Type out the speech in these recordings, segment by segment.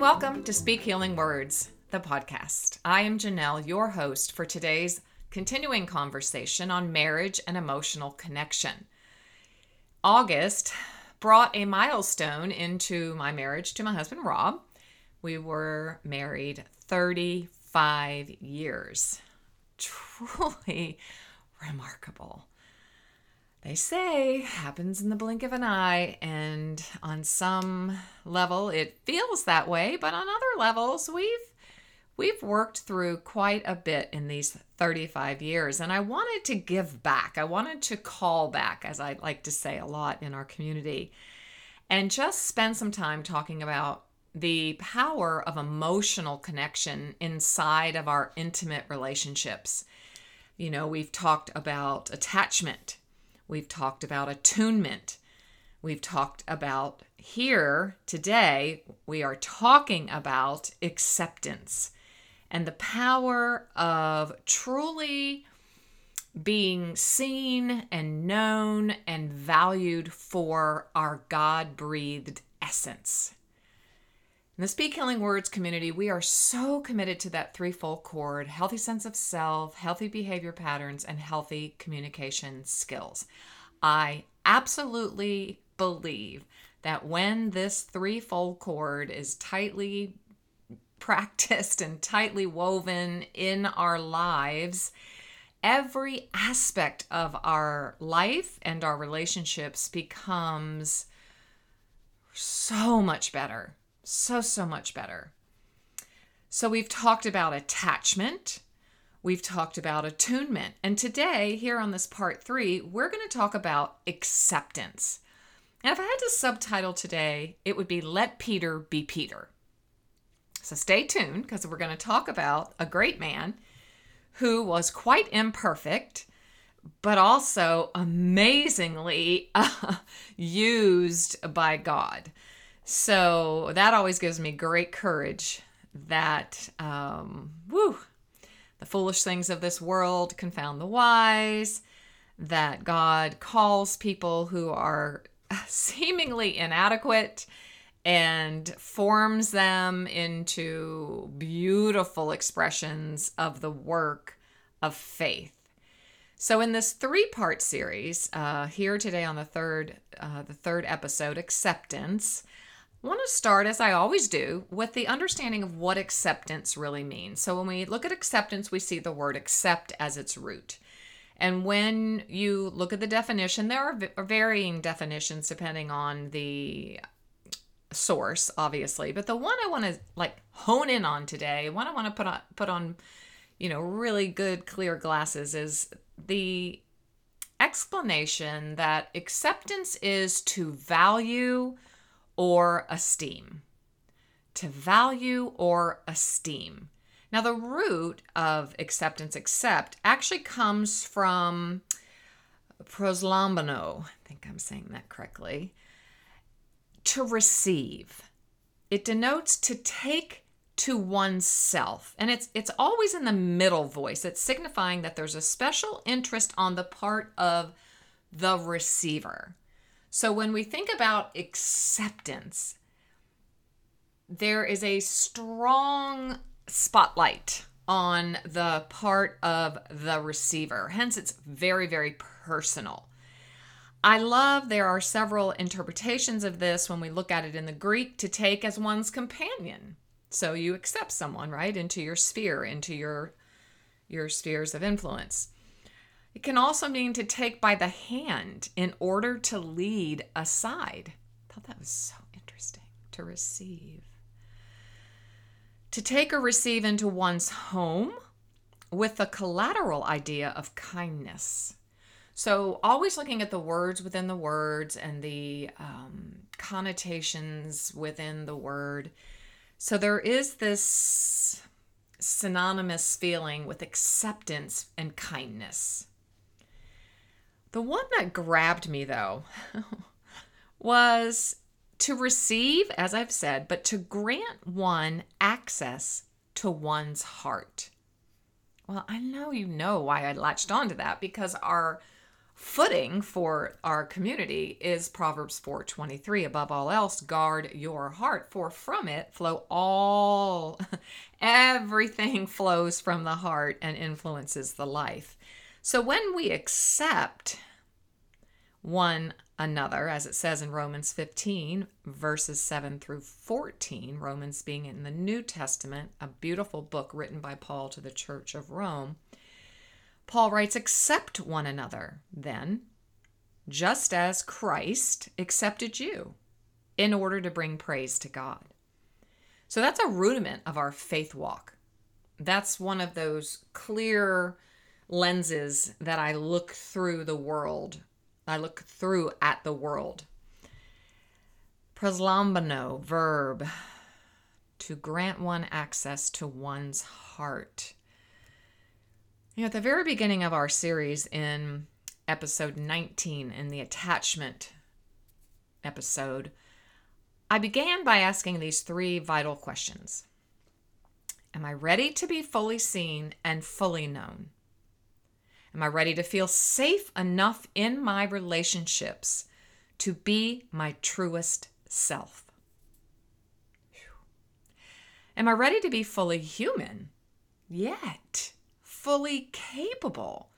And welcome to Speak Healing Words, the podcast. I am Janelle, your host for today's continuing conversation on marriage and emotional connection. August brought a milestone into my marriage to my husband Rob. We were married 35 years. Truly remarkable. They say happens in the blink of an eye, and on some level it feels that way, but on other levels we've we've worked through quite a bit in these 35 years and I wanted to give back. I wanted to call back as I like to say a lot in our community and just spend some time talking about the power of emotional connection inside of our intimate relationships. You know, we've talked about attachment, we've talked about attunement, we've talked about here today, we are talking about acceptance and the power of truly being seen and known and valued for our God breathed essence. In the Speak Healing Words community, we are so committed to that threefold cord healthy sense of self, healthy behavior patterns, and healthy communication skills. I absolutely believe that when this threefold cord is tightly practiced and tightly woven in our lives, every aspect of our life and our relationships becomes so much better so, so much better. So, we've talked about attachment, we've talked about attunement, and today, here on this part three, we're going to talk about acceptance. And if I had to subtitle today, it would be Let Peter Be Peter. So, stay tuned because we're going to talk about a great man who was quite imperfect but also amazingly uh, used by God. So that always gives me great courage that, um, the foolish things of this world confound the wise, that God calls people who are seemingly inadequate and forms them into beautiful expressions of the work of faith. So, in this three-part series, uh, here today on the third, uh, the third episode, acceptance, want to start, as I always do, with the understanding of what acceptance really means. So, when we look at acceptance, we see the word accept as its root. And when you look at the definition, there are varying definitions depending on the source, obviously. But the one I want to like hone in on today, one I want to put on put on, you know, really good clear glasses is the explanation that acceptance is to value or esteem. To value or esteem. Now, the root of acceptance, accept, actually comes from proslambano. I think I'm saying that correctly. To receive. It denotes to take to oneself. And it's it's always in the middle voice. It's signifying that there's a special interest on the part of the receiver. So when we think about acceptance, there is a strong spotlight on the part of the receiver. Hence, it's very, very personal. I love there are several interpretations of this when we look at it in the Greek to take as one's companion. So you accept someone, right, into your sphere, into your your spheres of influence. It can also mean to take by the hand in order to lead aside. I thought that was so interesting. To receive. To take or receive into one's home with the collateral idea of kindness. So, always looking at the words within the words and the um, connotations within the word. So there is this synonymous feeling with acceptance and kindness. The one that grabbed me, though, was to receive, as I've said, but to grant one access to one's heart. Well, I know you know why I latched onto that because our footing for our community is Proverbs 4:23 above all else guard your heart for from it flow all everything flows from the heart and influences the life. So when we accept one another, as it says in Romans 15, verses 7 through 14, Romans being in the New Testament, a beautiful book written by Paul to the Church of Rome. Paul writes, Accept one another, then, just as Christ accepted you, in order to bring praise to God. So that's a rudiment of our faith walk. That's one of those clear lenses that I look through the world. I look through at the world. Proslambano, verb, to grant one access to one's heart. You know, at the very beginning of our series in episode 19, in the attachment episode, I began by asking these three vital questions Am I ready to be fully seen and fully known? Am I ready to feel safe enough in my relationships to be my truest self? Am I ready to be fully human, yet fully capable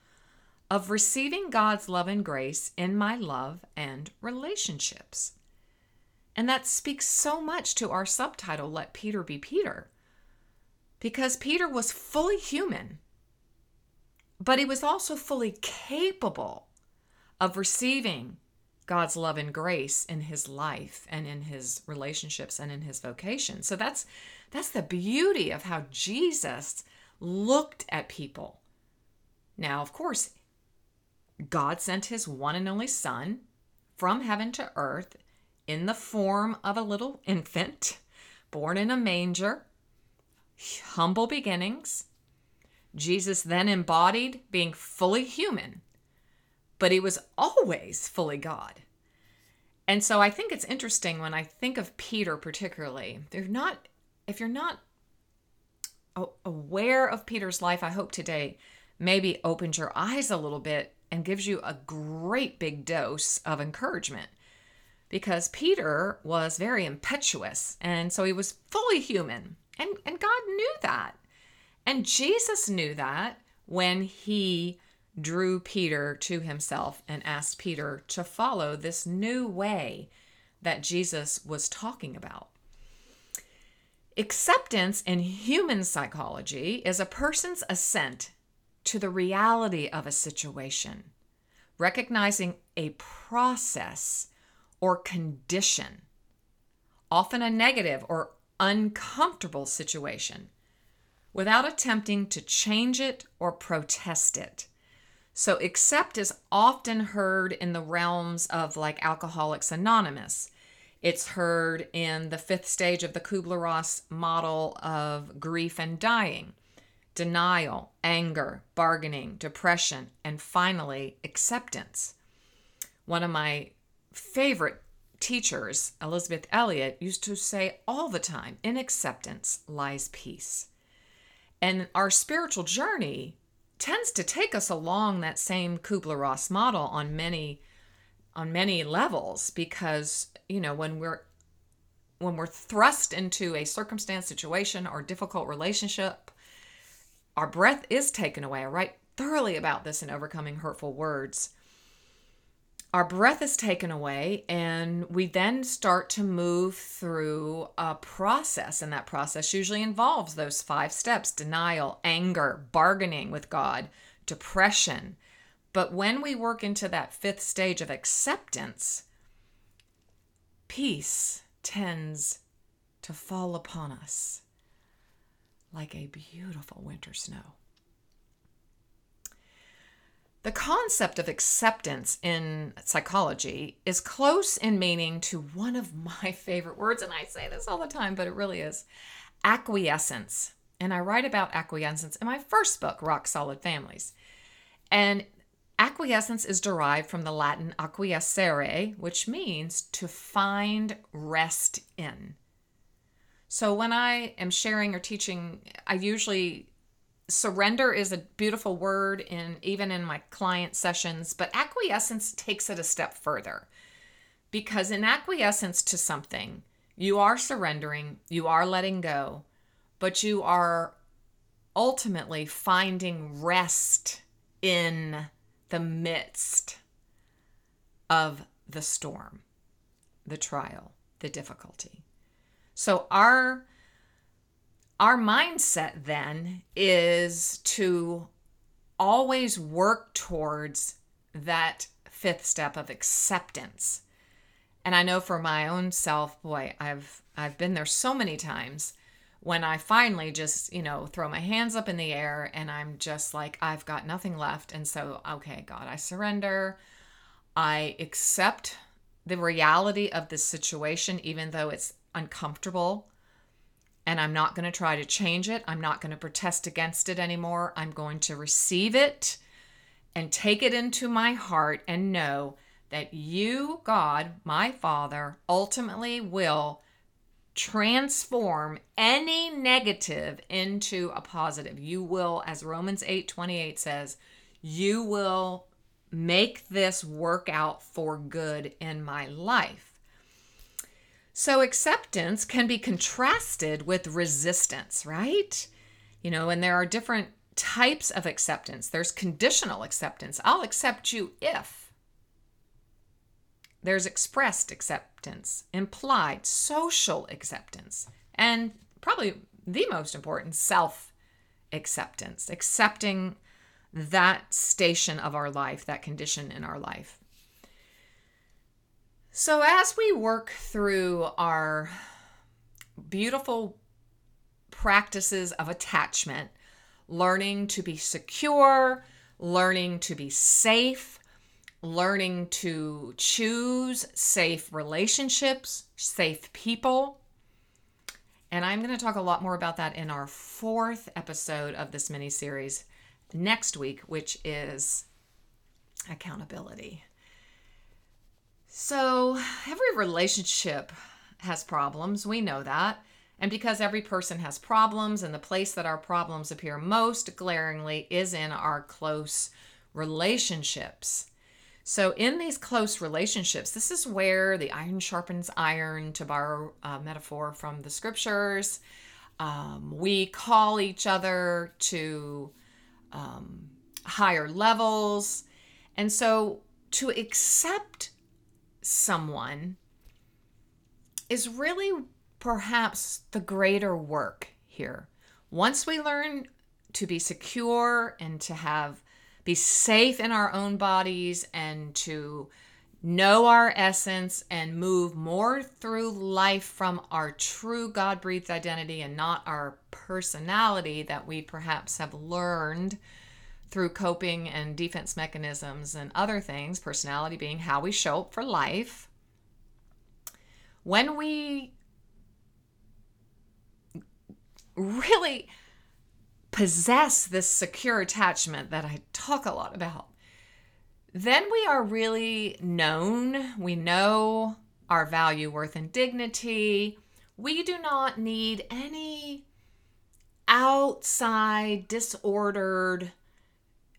of receiving God's love and grace in my love and relationships? And that speaks so much to our subtitle, Let Peter Be Peter, because Peter was fully human but he was also fully capable of receiving God's love and grace in his life and in his relationships and in his vocation. So that's that's the beauty of how Jesus looked at people. Now, of course, God sent his one and only son from heaven to earth in the form of a little infant born in a manger, humble beginnings, Jesus then embodied being fully human, but he was always fully God. And so I think it's interesting when I think of Peter particularly. They're not if you're not aware of Peter's life, I hope today maybe opens your eyes a little bit and gives you a great big dose of encouragement. Because Peter was very impetuous, and so he was fully human. And, and God knew that. And Jesus knew that when he drew Peter to himself and asked Peter to follow this new way that Jesus was talking about. Acceptance in human psychology is a person's assent to the reality of a situation, recognizing a process or condition, often a negative or uncomfortable situation without attempting to change it or protest it. So, accept is often heard in the realms of like Alcoholics Anonymous. It's heard in the fifth stage of the Kubler Ross model of grief and dying, denial, anger, bargaining, depression, and finally, acceptance. One of my favorite teachers, Elisabeth Elliot, used to say all the time in acceptance lies peace. And our spiritual journey tends to take us along that same Kubler-Ross model on many on many levels because you know when we're when we're thrust into a circumstance situation or difficult relationship our breath is taken away. I write thoroughly about this in overcoming hurtful words our breath is taken away and we then start to move through a process and that process usually involves those five steps denial anger bargaining with god depression. But when we work into that fifth stage of acceptance peace tends to fall upon us like a beautiful winter snow The concept of acceptance in psychology is close in meaning to one of my favorite words, and I say this all the time, but it really is acquiescence. And I write about acquiescence in my first book, Rock Solid Families. And acquiescence is derived from the Latin acquiescere, which means to find rest in. So when I am sharing or teaching, I usually surrender is a beautiful word in even in my client sessions, but acquiescence takes it a step further. Because in acquiescence to something, you are surrendering, you are letting go, but you are ultimately finding rest in the midst of the storm, the trial, the difficulty. So our our mindset then is to always work towards that fifth step of acceptance. And I know for my own self, boy, I've I've been there so many times when I finally just, you know, throw my hands up in the air and I'm just like I've got nothing left and so okay, God, I surrender. I accept the reality of this situation even though it's uncomfortable and I'm not going to try to change it. I'm not going to protest against it anymore. I'm going to receive it and take it into my heart and know that you, God, my Father, ultimately will transform any negative into a positive. You will, as Romans 8 28 says, you will make this work out for good in my life. So acceptance can be contrasted with resistance, right? You know, and there are different types of acceptance. There's conditional acceptance. I'll accept you if. There's expressed acceptance, implied social acceptance, and probably the most important, self acceptance, accepting that station of our life, that condition in our life. So, as we work through our beautiful practices of attachment, learning to be secure, learning to be safe, learning to choose safe relationships, safe people. And I'm going to talk a lot more about that in our fourth episode of this mini series next week, which is accountability. So, every relationship has problems. We know that. And because every person has problems, and the place that our problems appear most glaringly is in our close relationships. So, in these close relationships, this is where the iron sharpens iron, to borrow a metaphor from the scriptures. Um, we call each other to um, higher levels. And so, to accept someone is really perhaps the greater work here. Once we learn to be secure and to have be safe in our own bodies and to know our essence and move more through life from our true God breathed identity and not our personality that we perhaps have learned through coping and defense mechanisms and other things, personality being how we show up for life, when we really possess this secure attachment that I talk a lot about, then we are really known. We know our value, worth, and dignity. We do not need any outside, disordered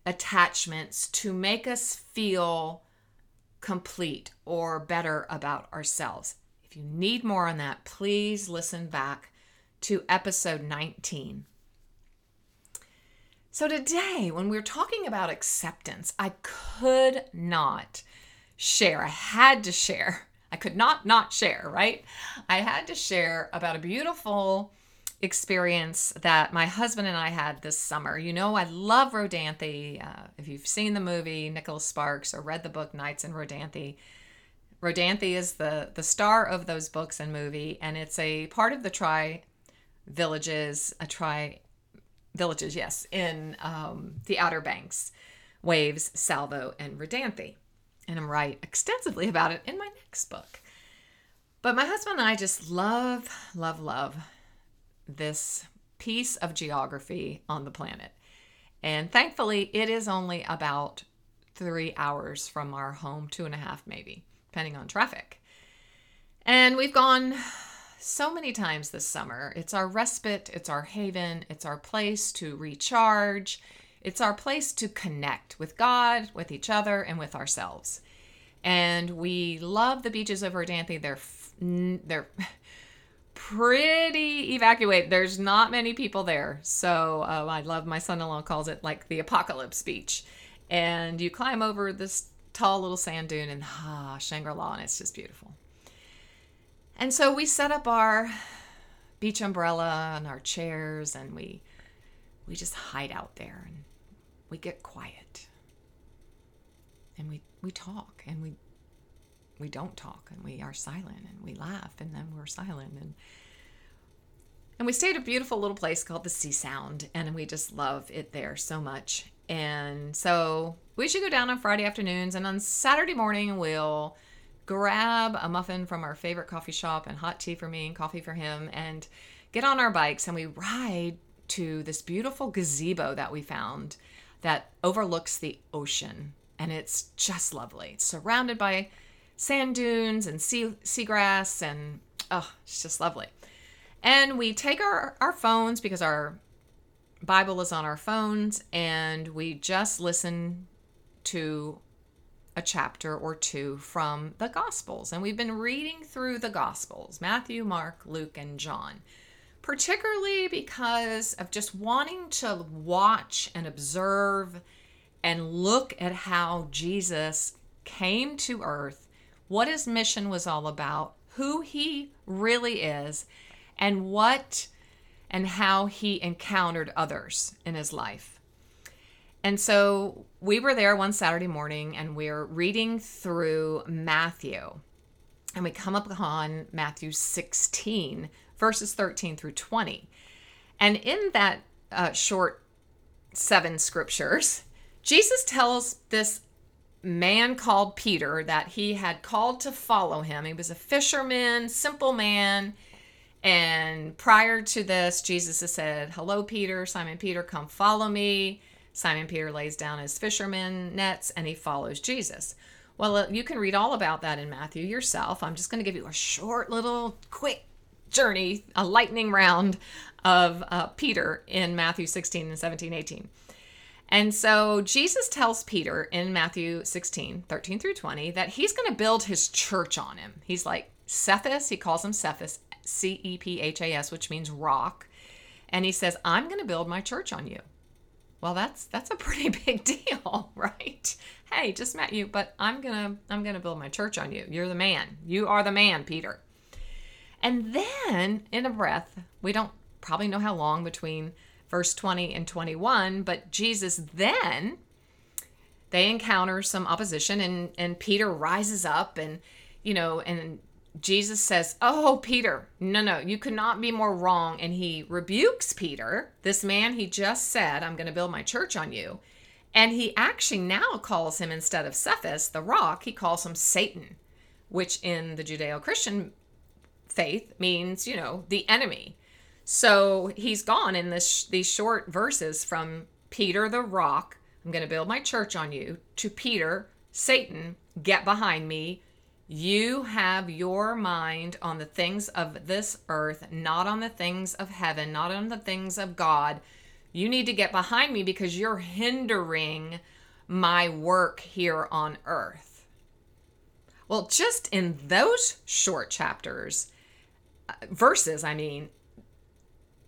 attachments to make us feel complete or better about ourselves. If you need more on that, please listen back to episode 19. So, today, when we're talking about acceptance, I could not share, I had to share, I could not not share, right? I had to share about a beautiful experience that my husband and I had this summer. You know, I love Rodanthe. Uh, if you've seen the movie Nicholas Sparks or read the book Nights in Rodanthe, Rodanthe is the the star of those books and movie, and it's a part of the Tri villages, a Tri villages, yes, in um, the Outer Banks, Waves, Salvo, and Verdanthe. And I'm write extensively about it in my next book. But my husband and I just love, love, love this piece of geography on the planet. And thankfully, it is only about three hours from our home, two and a half maybe, depending on traffic. And we've gone so many times this summer. It's our respite, it's our haven, it's our place to recharge, it's our place to connect with God, with each other, and with ourselves. And we love the beaches of Verdanthe. They're they're pretty evacuated. There's not many people there. So uh, I love my son-in-law calls it like the apocalypse beach. And you climb over this tall little sand dune and ah, Shangri-La, and it's just beautiful. And so we set up our beach umbrella and our chairs and we we just hide out there and we get quiet. And we we talk and we we don't talk and we are silent and we laugh and then we're silent and and we stayed at a beautiful little place called the Sea Sound and we just love it there so much. And so we should go down on Friday afternoons and on Saturday morning we'll grab a muffin from our favorite coffee shop and hot tea for me and coffee for him and get on our bikes and we ride to this beautiful gazebo that we found that overlooks the ocean and it's just lovely. It's surrounded by sand dunes and sea seagrass and oh, it's just lovely. And we take our, our phones because our Bible is on our phones and we just listen to a chapter or two from the Gospels. And we've been reading through the Gospels Matthew, Mark, Luke, and John, particularly because of just wanting to watch and observe and look at how Jesus came to earth, what his mission was all about, who he really is, and what and how he encountered others in his life. And so we were there one Saturday morning and we're reading through Matthew. And we come up upon Matthew 16, verses 13 through 20. And in that uh, short seven scriptures, Jesus tells this man called Peter that he had called to follow him. He was a fisherman, simple man. And prior to this, Jesus has said, Hello, Peter, Simon Peter, come follow me. Simon Peter lays down his fisherman nets and he follows Jesus. Well, uh, you can read all about that in Matthew yourself. I'm just going to give you a short little quick journey, a lightning round of uh, Peter in Matthew 16 and 17, 18. And so Jesus tells Peter in Matthew 16, 13 through 20, that he's going to build his church on him. He's like Cephas, he calls him Cephas, C E P H A S, which means rock. And he says, I'm going to build my church on you. Well, that's that's a pretty big deal, right? Hey, just met you, but I'm going to I'm going to build my church on you. You're the man. You are the man, Peter. And then in a breath, we don't probably know how long between verse 20 and 21, but Jesus then they encounter some opposition and and Peter rises up and you know and Jesus says, Oh, Peter, no, no, you could not be more wrong. And he rebukes Peter, this man he just said, I'm going to build my church on you. And he actually now calls him, instead of Cephas, the rock, he calls him Satan, which in the Judeo Christian faith means, you know, the enemy. So he's gone in this these short verses from Peter the rock, I'm going to build my church on you, to Peter, Satan, get behind me, you have your mind on the things of this earth, not on the things of heaven, not on the things of God. You need to get behind me because you're hindering my work here on earth. Well, just in those short chapters, uh, verses, I mean,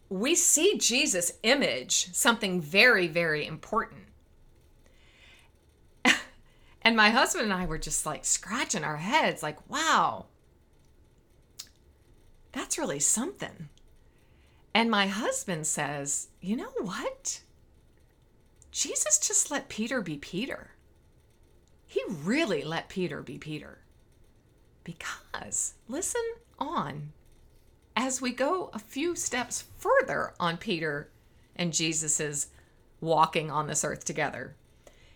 we see Jesus' image something very, very important. And my husband and I were just like scratching our heads, like, wow, that's really something. And my husband says, you know what? Jesus just let Peter be Peter. He really let Peter be Peter. Because, listen on, as we go a few steps further on Peter and Jesus's walking on this earth together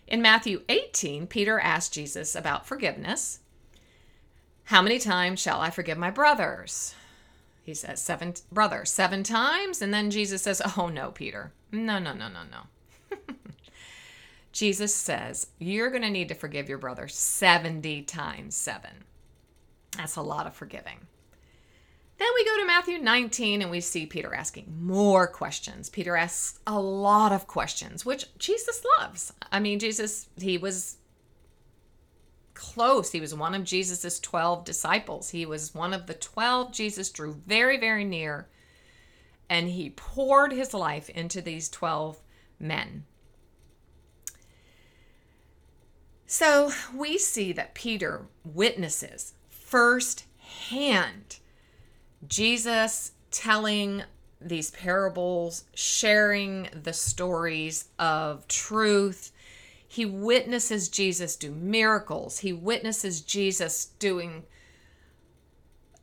In Matthew 18, Peter asked Jesus about forgiveness. How many times shall I forgive my brothers? He says, Seven, brother, seven times? And then Jesus says, Oh, no, Peter. No, no, no, no, no. Jesus says, You're going to need to forgive your brother 70 times seven. That's a lot of forgiving. Then we go to Matthew 19 and we see Peter asking more questions. Peter asks a lot of questions, which Jesus loves. I mean, Jesus, he was close. He was one of Jesus's 12 disciples. He was one of the 12 Jesus drew very, very near, and he poured his life into these 12 men. So we see that Peter witnesses firsthand Jesus telling these parables, sharing the stories of truth. He witnesses Jesus do miracles. He witnesses Jesus doing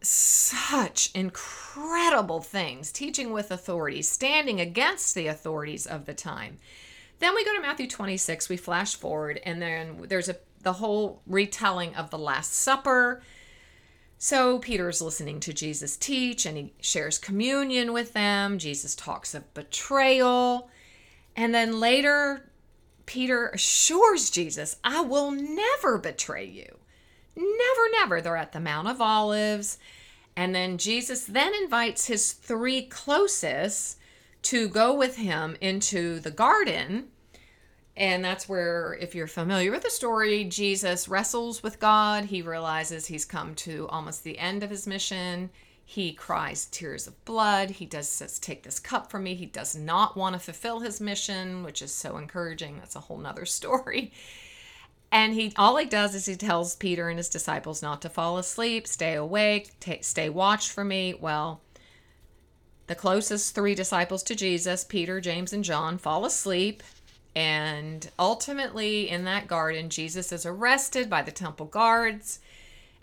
such incredible things, teaching with authority, standing against the authorities of the time. Then we go to Matthew 26, we flash forward, and then there's a the whole retelling of the Last Supper so Peter's listening to Jesus teach and he shares communion with them. Jesus talks of betrayal. And then later, Peter assures Jesus, I will never betray you. Never, never. They're at the Mount of Olives. And then Jesus then invites his three closest to go with him into the garden and that's where, if you're familiar with the story, Jesus wrestles with God. He realizes he's come to almost the end of his mission. He cries tears of blood. He does says, Take this cup from me. He does not want to fulfill his mission, which is so encouraging. That's a whole nother story. And he all he does is he tells Peter and his disciples not to fall asleep, stay awake, t- stay watch for me. Well, the closest three disciples to Jesus, Peter, James, and John, fall asleep and ultimately, in that garden, Jesus is arrested by the temple guards,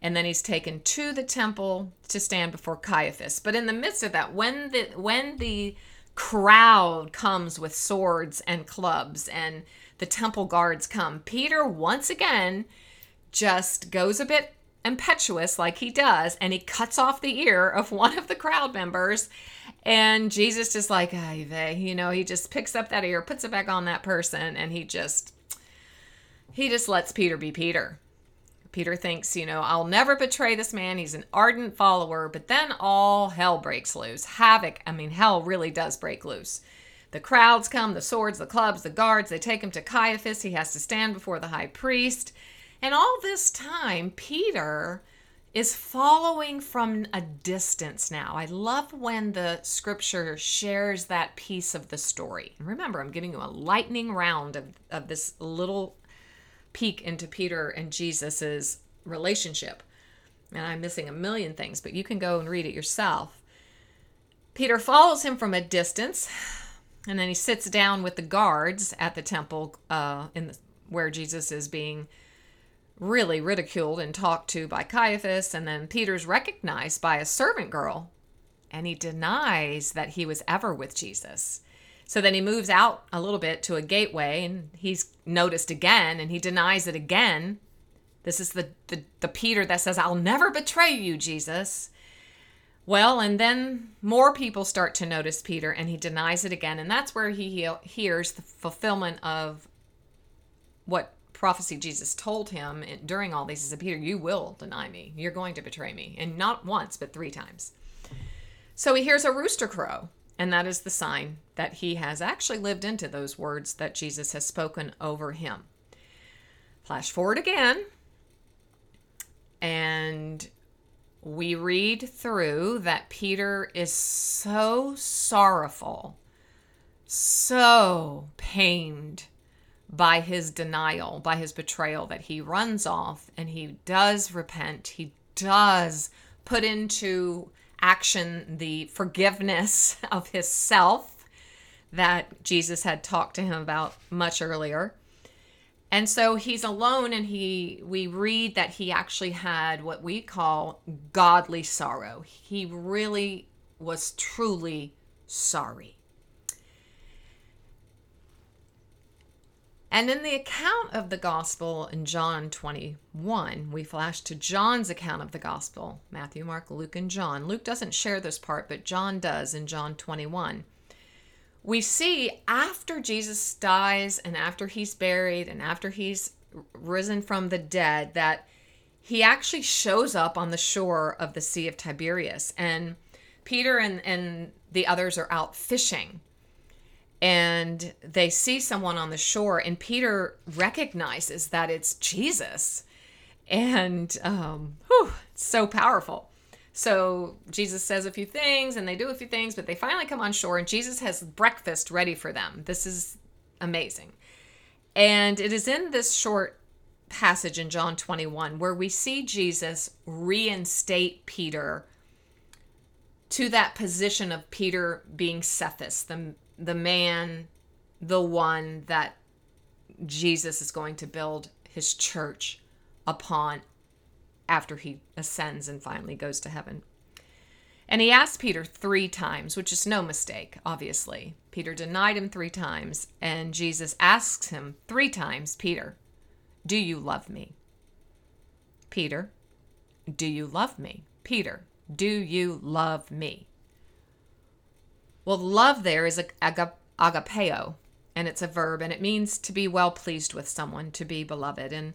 and then he's taken to the temple to stand before Caiaphas. But in the midst of that, when the when the crowd comes with swords and clubs and the temple guards come, Peter once again just goes a bit impetuous like he does and he cuts off the ear of one of the crowd members and Jesus just like, you know, he just picks up that ear, puts it back on that person, and he just, he just lets Peter be Peter. Peter thinks, you know, I'll never betray this man. He's an ardent follower, but then all hell breaks loose. Havoc, I mean, hell really does break loose. The crowds come, the swords, the clubs, the guards, they take him to Caiaphas. He has to stand before the high priest. And all this time, Peter is following from a distance now. I love when the scripture shares that piece of the story. And remember, I'm giving you a lightning round of, of this little peek into Peter and Jesus's relationship. And I'm missing a million things, but you can go and read it yourself. Peter follows him from a distance, and then he sits down with the guards at the temple uh, in the, where Jesus is being really ridiculed and talked to by Caiaphas, and then Peter's recognized by a servant girl, and he denies that he was ever with Jesus. So then he moves out a little bit to a gateway, and he's noticed again, and he denies it again. This is the, the, the Peter that says, I'll never betray you, Jesus. Well, and then more people start to notice Peter, and he denies it again. And that's where he hears the fulfillment of what prophecy Jesus told him during all these is Peter, you will deny me. You're going to betray me. And not once, but three times. So he hears a rooster crow, and that is the sign that he has actually lived into those words that Jesus has spoken over him. Flash forward again, and we read through that Peter is so sorrowful, so pained by his denial, by his betrayal, that he runs off and he does repent. He does put into action the forgiveness of his self that Jesus had talked to him about much earlier. And so he's alone and he we read that he actually had what we call godly sorrow. He really was truly sorry. And in the account of the gospel in John 21, we flash to John's account of the gospel Matthew, Mark, Luke, and John. Luke doesn't share this part, but John does in John 21. We see after Jesus dies and after he's buried and after he's risen from the dead that he actually shows up on the shore of the Sea of Tiberias. And Peter and, and the others are out fishing and they see someone on the shore and peter recognizes that it's jesus. And um whew, so powerful. So jesus says a few things and they do a few things but they finally come on shore and jesus has breakfast ready for them. This is amazing. And it is in this short passage in john 21 where we see jesus reinstate peter to that position of peter being cephas the the man, the one that Jesus is going to build his church upon after he ascends and finally goes to heaven. And he asked Peter three times, which is no mistake, obviously. Peter denied him three times, and Jesus asks him three times Peter, do you love me? Peter, do you love me? Peter, do you love me? Well, love there is agapeo, and it's a verb, and it means to be well pleased with someone, to be beloved. And,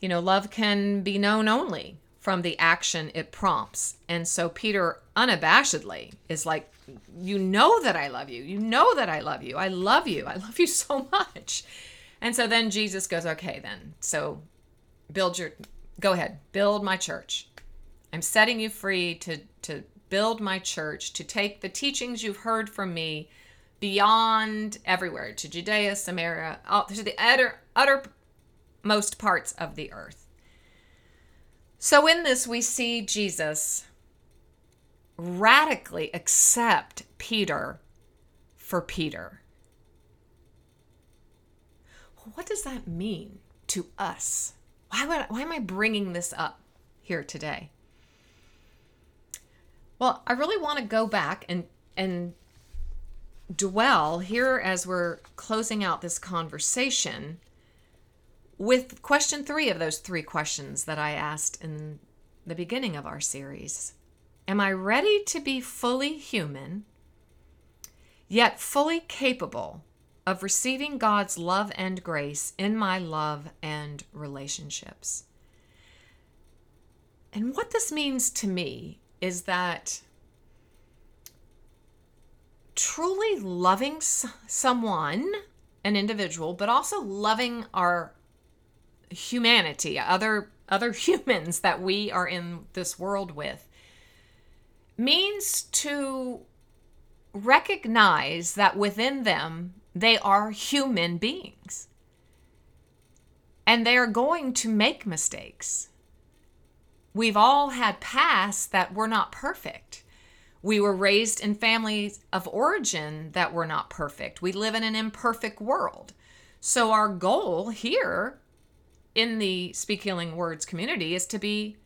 you know, love can be known only from the action it prompts. And so Peter unabashedly is like, You know that I love you. You know that I love you. I love you. I love you so much. And so then Jesus goes, Okay, then. So build your, go ahead, build my church. I'm setting you free to, to build my church, to take the teachings you've heard from me beyond everywhere to Judea, Samaria, to the utter, uttermost parts of the earth. So, in this, we see Jesus radically accept Peter for Peter. What does that mean to us? Why, would, why am I bringing this up here today? Well, I really want to go back and and dwell here as we're closing out this conversation with question 3 of those 3 questions that I asked in the beginning of our series. Am I ready to be fully human, yet fully capable of receiving God's love and grace in my love and relationships? And what this means to me is that truly loving someone, an individual, but also loving our humanity, other other humans that we are in this world with means to recognize that within them they are human beings. And they are going to make mistakes we've all had pasts that were not perfect. We were raised in families of origin that were not perfect. We live in an imperfect world. So, our goal here in the Speak Healing Words community is to be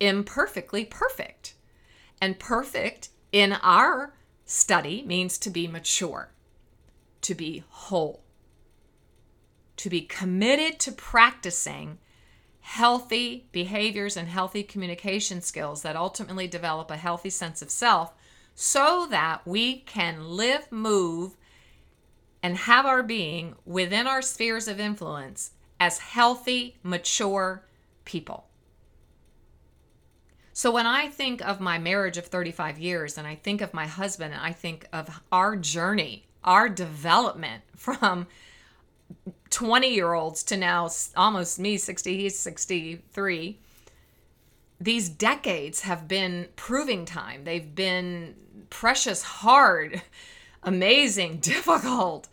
imperfectly perfect. And perfect in our study means to be mature, to be whole, to be committed to practicing healthy behaviors and healthy communication skills that ultimately develop a healthy sense of self so that we can live, move, and have our being within our spheres of influence as healthy, mature people. So when I think of my marriage of 35 years and I think of my husband and I think of our journey, our development from 20 year olds to now almost me 60 he's 63 these decades have been proving time. They've been precious hard amazing difficult.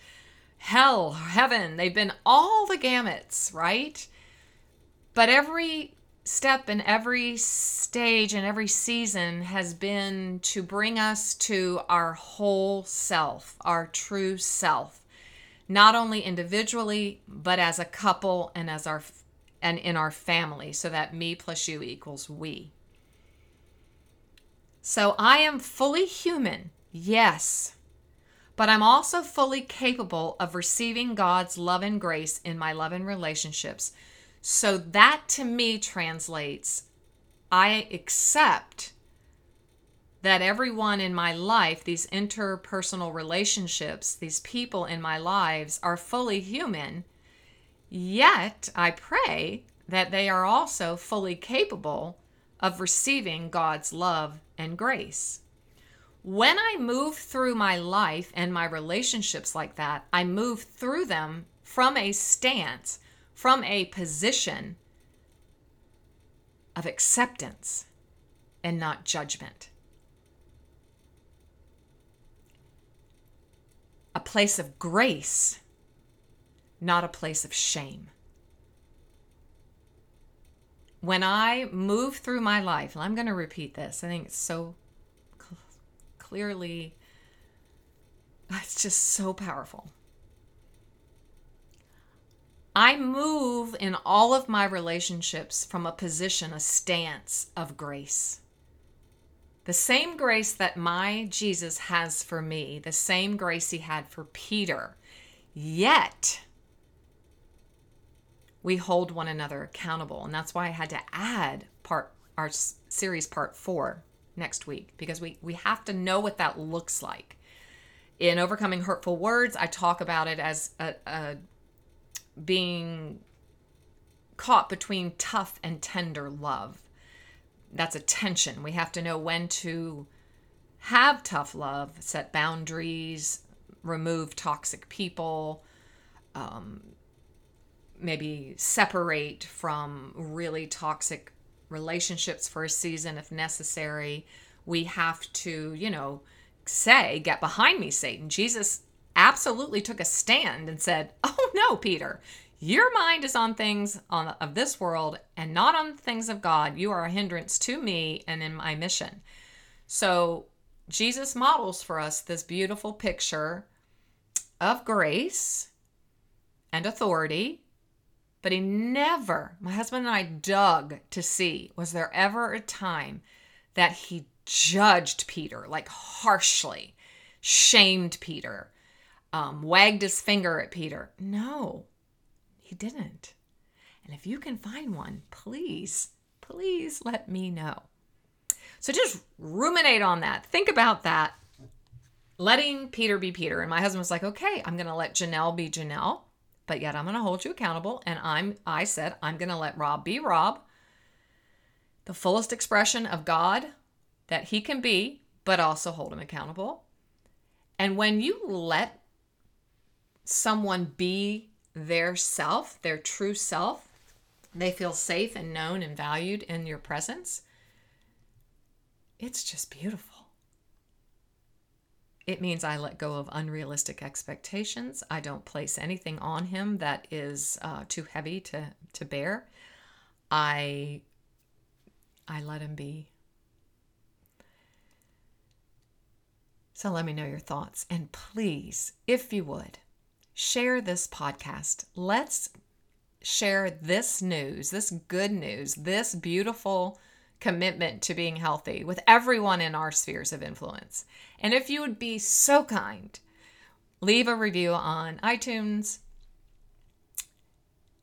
Hell heaven. They've been all the gamuts right? But every step and every stage and every season has been to bring us to our whole self our true self not only individually but as a couple and as our and in our family so that me plus you equals we so i am fully human yes but I'm also fully capable of receiving God's love and grace in my love and relationships. So that to me translates I accept that everyone in my life, these interpersonal relationships, these people in my lives are fully human. Yet I pray that they are also fully capable of receiving God's love and grace. When I move through my life and my relationships like that, I move through them from a stance, from a position of acceptance and not judgment. A place of grace, not a place of shame. When I move through my life, and I'm going to repeat this, I think it's so cl- clearly, it's just so powerful. I move in all of my relationships from a position, a stance of grace. The same grace that my Jesus has for me, the same grace he had for Peter. Yet, we hold one another accountable. And that's why I had to add part our series part 4 next week because we we have to know what that looks like. In overcoming hurtful words, I talk about it as a, a being caught between tough and tender love. That's a tension. We have to know when to have tough love, set boundaries, remove toxic people, um, maybe separate from really toxic relationships for a season if necessary. We have to, you know, say, Get behind me, Satan. Jesus absolutely took a stand and said, "Oh no, Peter, your mind is on things on, of this world and not on things of God. You are a hindrance to me and in my mission." So Jesus models for us this beautiful picture of grace and authority, but he never, my husband and I dug to see, was there ever a time that he judged Peter like harshly, shamed Peter, um, wagged his finger at Peter. No, he didn't. And if you can find one, please, please let me know. So just ruminate on that. Think about that. Letting Peter be Peter. And my husband was like, okay, I'm going to let Janelle be Janelle, but yet I'm going to hold you accountable. And I'm, I said, I'm going to let Rob be Rob, the fullest expression of God that he can be, but also hold him accountable. And when you let someone be their self, their true self, they feel safe and known and valued in your presence, it's just beautiful. It means I let go of unrealistic expectations. I don't place anything on him that is uh, too heavy to, to bear. I I let him be. So let me know your thoughts. And please, if you would, share this podcast. Let's share this news, this good news, this beautiful commitment to being healthy with everyone in our spheres of influence. And if you would be so kind, leave a review on iTunes,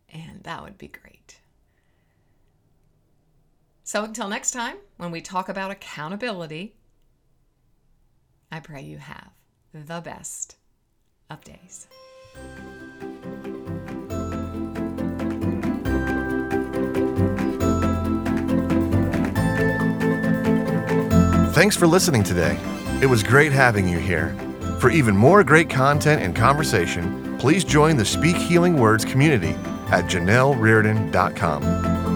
and that would be great. So until next time, when we talk about accountability, I pray you have the best of days. Thanks for listening today. It was great having you here. For even more great content and conversation, please join the Speak Healing Words community at janellereardon.com.